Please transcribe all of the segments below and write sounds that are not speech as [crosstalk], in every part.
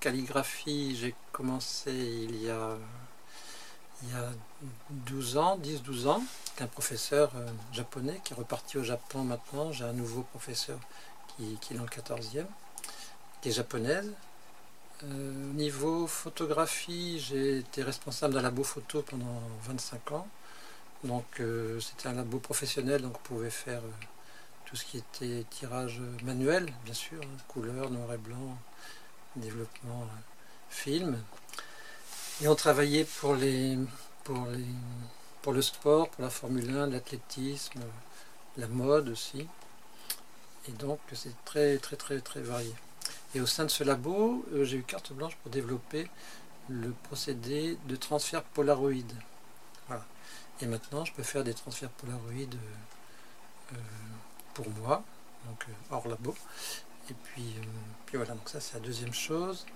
calligraphie, j'ai commencé il y a, il y a 12 ans, 10-12 ans, avec un professeur euh, japonais qui est reparti au Japon maintenant. J'ai un nouveau professeur qui, qui est dans le 14e, qui est japonaise. Euh, niveau photographie, j'ai été responsable d'un labo photo pendant 25 ans. Donc euh, c'était un labo professionnel, donc on pouvait faire tout ce qui était tirage manuel, bien sûr, hein, couleur, noir et blanc, développement euh, film. Et on travaillait pour, les, pour, les, pour le sport, pour la Formule 1, l'athlétisme, la mode aussi. Et donc c'est très très très très varié. Et au sein de ce labo, euh, j'ai eu carte blanche pour développer le procédé de transfert Polaroid. Voilà. Et maintenant, je peux faire des transferts Polaroid euh, pour moi, donc hors labo. Et puis, euh, puis voilà, donc ça c'est la deuxième chose.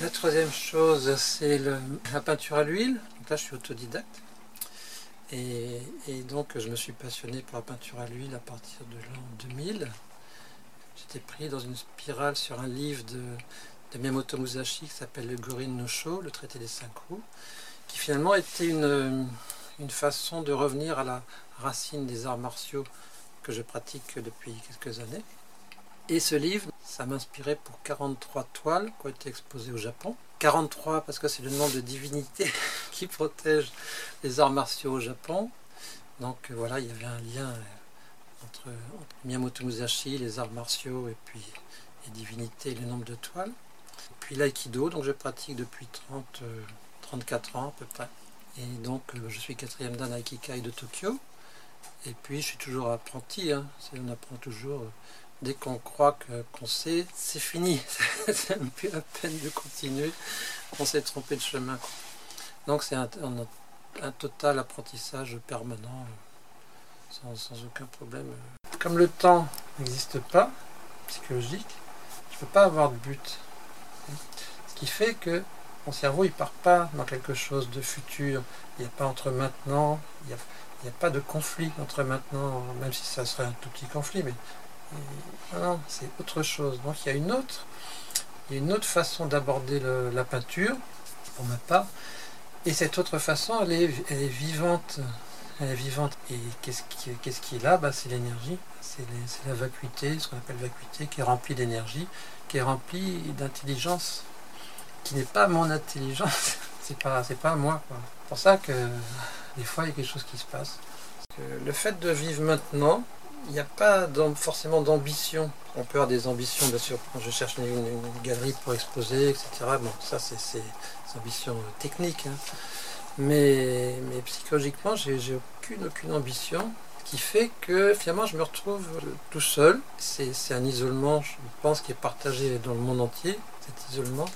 La troisième chose, c'est la peinture à l'huile. Donc là, je suis autodidacte. Et, donc, je me suis passionné pour la peinture à l'huile à partir de l'an 2000. J'étais pris dans une spirale sur un livre de, Miyamoto Musashi qui s'appelle Le Gorin no Sho, le traité des cinq roues, qui finalement était une, une façon de revenir à la racine des arts martiaux que je pratique depuis quelques années. Et ce livre, ça m'inspirait pour 43 toiles qui ont été exposées au Japon. 43 parce que c'est le nom de divinité [laughs] qui protège les arts martiaux au Japon. Donc euh, voilà, il y avait un lien euh, entre, Miyamoto Musashi, les arts martiaux, et puis les divinités le nombre de toiles. puis l'aïkido, donc je pratique depuis 30, 34 euh, ans à peu près. Et donc je suis quatrième dan Aikikai de Tokyo. Et puis je suis toujours apprenti, hein. on apprend toujours dès qu'on croit qu'on sait, c'est fini. c'est même plus la peine de continuer. On s'est trompé de chemin. Donc c'est un, total apprentissage permanent, sans, aucun problème. Comme le temps n'existe pas, psychologique, je ne peux pas avoir de but. Ce qui fait que mon cerveau il part pas dans quelque chose de futur. Il n'y a pas entre maintenant, il n'y a, a, pas de conflit entre maintenant, même si ça serait un tout petit conflit, mais non, c'est autre chose. Donc il y a une autre, il y a une autre façon d'aborder la peinture, pour ma part. Et cette autre façon, elle est, elle est vivante. Elle est vivante. Et qu'est-ce qui, qu'est-ce qui est là? Bah, C'est l'énergie. C'est, la vacuité, ce qu'on appelle vacuité, qui est remplie d'énergie, qui est remplie d'intelligence, qui n'est pas mon intelligence. [laughs] c'est pas, pas moi. C'est pour ça que des fois, il y a quelque chose qui se passe. le fait de vivre maintenant, il n'y a pas forcément d'ambition. On peut avoir des ambitions, bien sûr, quand je cherche une, galerie pour exposer, etc. Bon, ça, c'est des ambitions techniques. Hein. Mais, psychologiquement, j'ai aucune, aucune ambition qui fait que finalement je me retrouve tout seul. C'est un isolement, je pense, qui est partagé dans le monde entier, cet isolement.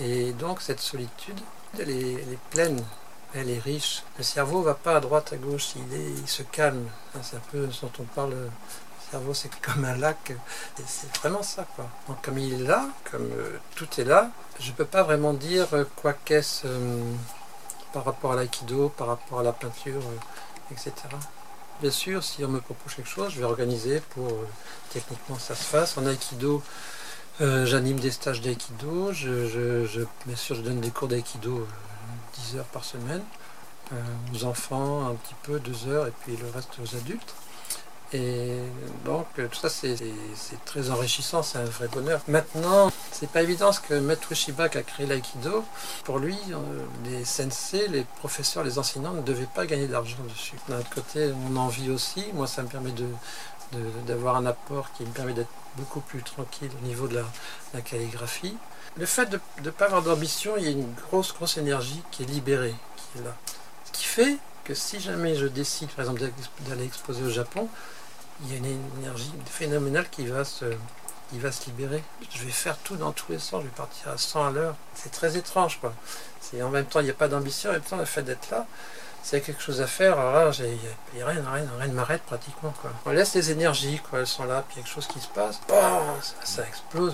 Et donc cette solitude, elle est pleine elle est riche. Le cerveau va pas à droite, à gauche, il, se calme. C'est un peu dont on parle. Le cerveau, c'est [laughs] comme un lac. C'est vraiment ça, comme il est là, comme euh, tout est là, je ne peux pas vraiment dire euh, quoi qu'est-ce euh, par rapport à l'aïkido, par rapport à la peinture, etc. Bien sûr, si on me propose quelque chose, je vais organiser pour techniquement ça se fasse. En aïkido, j'anime des stages d'aïkido. Je, bien sûr, je donne des cours d'aïkido 10 heures par semaine, euh, aux enfants un petit peu, 2 heures, et puis le reste aux adultes. Et donc tout ça c'est très enrichissant, c'est un vrai bonheur. Maintenant, c'est pas évident ce que Maître Shiba qui a créé l'aïkido, pour lui, euh, les sensei, les professeurs, les enseignants ne devaient pas gagner d'argent dessus. D'un autre côté, on en vit aussi. Moi, ça me permet de d'avoir un apport qui me permet d'être beaucoup plus tranquille au niveau de la calligraphie. Le fait de ne pas avoir d'ambition, il y a une grosse, grosse énergie qui est libérée, qui est là. Ce qui fait que si jamais je décide, par exemple, d'aller exposer au Japon, il y a une énergie phénoménale qui va se, qui va se libérer. Je vais faire tout dans tous les sens, je vais partir à 100 à l'heure. C'est très étrange, quoi. C'est en même temps, il n'y a pas d'ambition, en même temps, le fait d'être là, s'il y a quelque chose à faire, alors là, il rien, rien, rien ne m'arrête pratiquement, quoi. On laisse les énergies, quoi, elles sont là, puis il y a quelque chose qui se passe, ça explose.